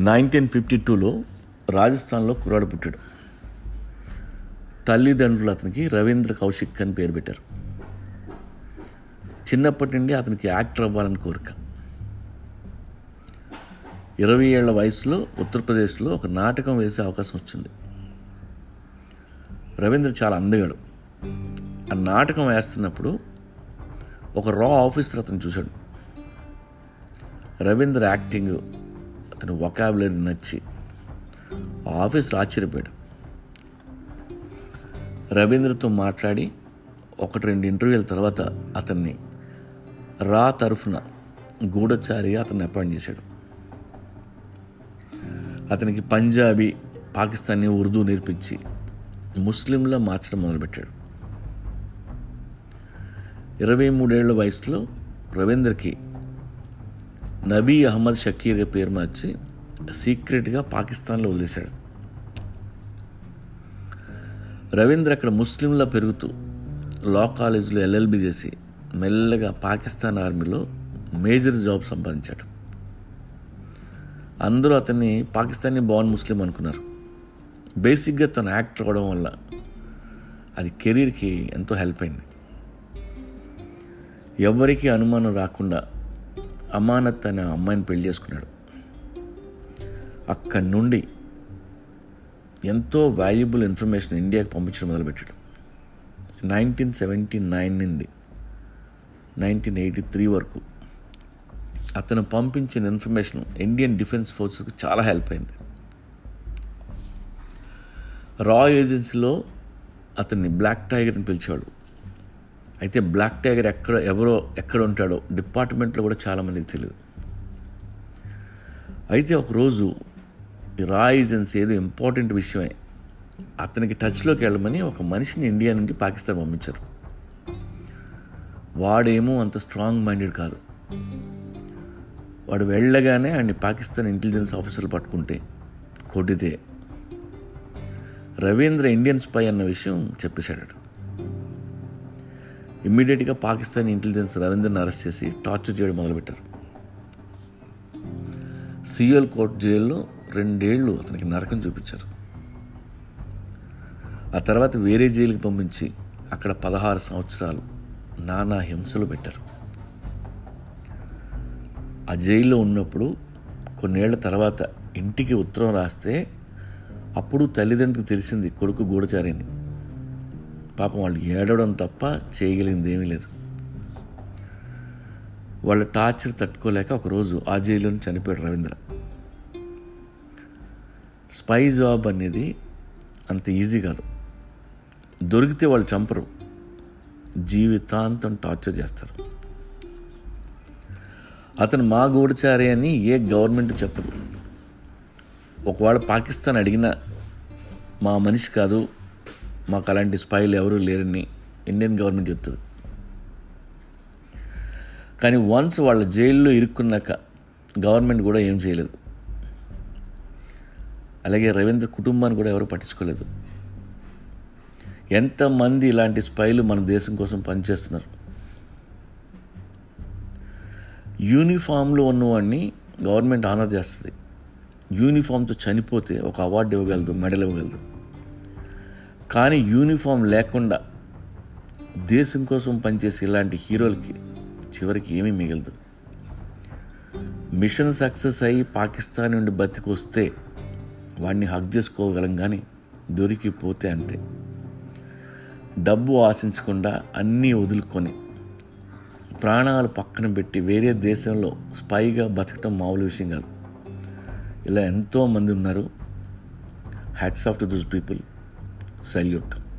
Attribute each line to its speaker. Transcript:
Speaker 1: Nineteen fifty టూలో రాజస్థాన్లో కుర్రాడు పుట్టాడు. తల్లిదండ్రులు అతనికి రవీంద్ర కౌశిక్ అని పేరు పెట్టారు. చిన్నప్పటి నుండి అతనికి యాక్టర్ అవ్వాలని కోరిక. ఇరవై ఏళ్ళ వయసులో ఉత్తరప్రదేశ్లో ఒక నాటకం వేసే అవకాశం వచ్చింది. రవీంద్ర చాలా అందగాడు. ఆ నాటకం వేస్తున్నప్పుడు ఒక రా ఆఫీసర్ అతను చూశాడు. రవీంద్ర యాక్టింగ్ అతని వొకాబులరీ నచ్చి ఆ ఆఫీసర్ ఆశ్చర్యపోయాడు. రవీంద్రతో మాట్లాడి ఒకటి రెండు ఇంటర్వ్యూల తర్వాత అతన్ని రా తరఫున గూఢచారిగా అతన్ని అపాయింట్ చేశాడు. అతనికి పంజాబీ పాకిస్తానీ ఉర్దూ నేర్పించి ముస్లింలా మార్చడం మొదలుపెట్టాడు. ఇరవై మూడేళ్ళ వయసులో రవీంద్రకి నబీ అహ్మద్ షకీర్ పేరు మార్చి సీక్రెట్గా పాకిస్తాన్లో వదిలేశాడు. రవీంద్ర అక్కడ ముస్లింలా పెరుగుతూ లా కాలేజీలో ఎల్ఎల్బి చేసి మెల్లగా పాకిస్తాన్ ఆర్మీలో మేజర్ జాబ్ సంపాదించాడు. అందరూ అతన్ని పాకిస్తానీ బాన్ ముస్లిం అనుకున్నారు. బేసిక్గా తను యాక్టర్ అవ్వడం వల్ల అది కెరీర్కి ఎంతో హెల్ప్ అయింది. ఎవరికి అనుమానం రాకుండా అమానత్ అనే అమ్మాయిని పెళ్ళి చేసుకున్నాడు. అక్కడి నుండి ఎంతో వాల్యుబుల్ ఇన్ఫర్మేషన్ ఇండియాకి పంపించడం మొదలుపెట్టాడు. నైన్టీన్ సెవెంటీ నైన్ నుండి నైన్టీన్ ఎయిటీ త్రీ వరకు అతను పంపించిన ఇన్ఫర్మేషన్ ఇండియన్ డిఫెన్స్ ఫోర్సెస్కి చాలా హెల్ప్ అయింది. రా ఏజెన్సీలో అతన్ని బ్లాక్ టైగర్ని పిలిచాడు అయితే బ్లాక్ టైగర్ ఎక్కడ ఎవరో ఎక్కడ ఉంటాడో డిపార్ట్మెంట్లో కూడా చాలామందికి తెలియదు అయితే ఒకరోజు రా ఏజెన్సీ ఏదో ఇంపార్టెంట్ విషయమే. అతనికి టచ్లోకి వెళ్ళమని ఒక మనిషిని ఇండియా నుండి పాకిస్తాన్ పంపించారు. వాడేమో అంత స్ట్రాంగ్ మైండెడ్ కాదు. వాడు వెళ్ళగానే ఆయన్ని పాకిస్తాన్ ఇంటెలిజెన్స్ ఆఫీసర్లు పట్టుకుంటే కొట్టితే రవీంద్ర ఇండియన్ స్పై అన్న విషయం చెప్పేశాడు ఇమ్మీడియట్గా పాకిస్తాన్ ఇంటెలిజెన్స్ రవీంద్రని అరెస్ట్ చేసి టార్చర్ చేయడం మొదలుపెట్టారు. సిఎల్ కోర్ట్ జైల్లో రెండేళ్ళు అతనికి నరకం చూపించారు. ఆ తర్వాత వేరే జైలుకి పంపించి అక్కడ పదహారు సంవత్సరాలు నానా హింసలు పెట్టారు. ఆ జైల్లో ఉన్నప్పుడు కొన్నేళ్ళ తర్వాత ఇంటికి ఉత్తరం రాస్తే అప్పుడు తల్లిదండ్రులకు తెలిసింది కొడుకు గూఢచారిని. పాపం వాళ్ళు ఏడవడం తప్ప చేయగలిగింది ఏమీ లేదు. వాళ్ళ టార్చర్ తట్టుకోలేక ఒకరోజు ఆ జైల్లోనే చనిపోయాడు రవీంద్ర. స్పై జాబ్ అనేది అంత ఈజీ కాదు. దొరికితే వాళ్ళు చంపరు. జీవితాంతం టార్చర్ చేస్తారు. అతను మా గూఢచారి అని ఏ గవర్నమెంట్ చెప్పదు. ఒకవేళ పాకిస్తాన్ అడిగినా మా మనిషి కాదు మాకు అలాంటి స్పైలు ఎవరూ లేరని ఇండియన్ గవర్నమెంట్ చెప్తుంది. కానీ వన్స్ వాళ్ళ జైల్లో ఇరుక్కున్నాక గవర్నమెంట్ కూడా ఏం చేయలేదు. అలాగే రవీంద్ర కుటుంబాన్ని కూడా ఎవరు పట్టించుకోలేదు. ఎంతమంది ఇలాంటి స్పైలు మన దేశం కోసం పనిచేస్తున్నారు? యూనిఫామ్లో ఉన్నవాడిని గవర్నమెంట్ ఆనర్ చేస్తుంది. యూనిఫామ్తో చనిపోతే ఒక అవార్డు ఇవ్వగలదు మెడల్ ఇవ్వగలదు. కానీ యూనిఫామ్ లేకుండా దేశం కోసం పనిచేసే ఇలాంటి హీరోలకి చివరికి ఏమీ మిగలదు. మిషన్ సక్సెస్ అయ్యి పాకిస్తాన్ నుండి బతికొస్తే వాడిని హక్ చేసుకోగలం కానీ దొరికిపోతే అంతే. డబ్బు ఆశించకుండా అన్నీ వదులుకొని ప్రాణాలు పక్కన పెట్టి వేరే దేశంలో స్పైగా బతకటం మామూలు విషయం కాదు. ఇలా ఎంతోమంది ఉన్నారు. Hats off to those people Salute.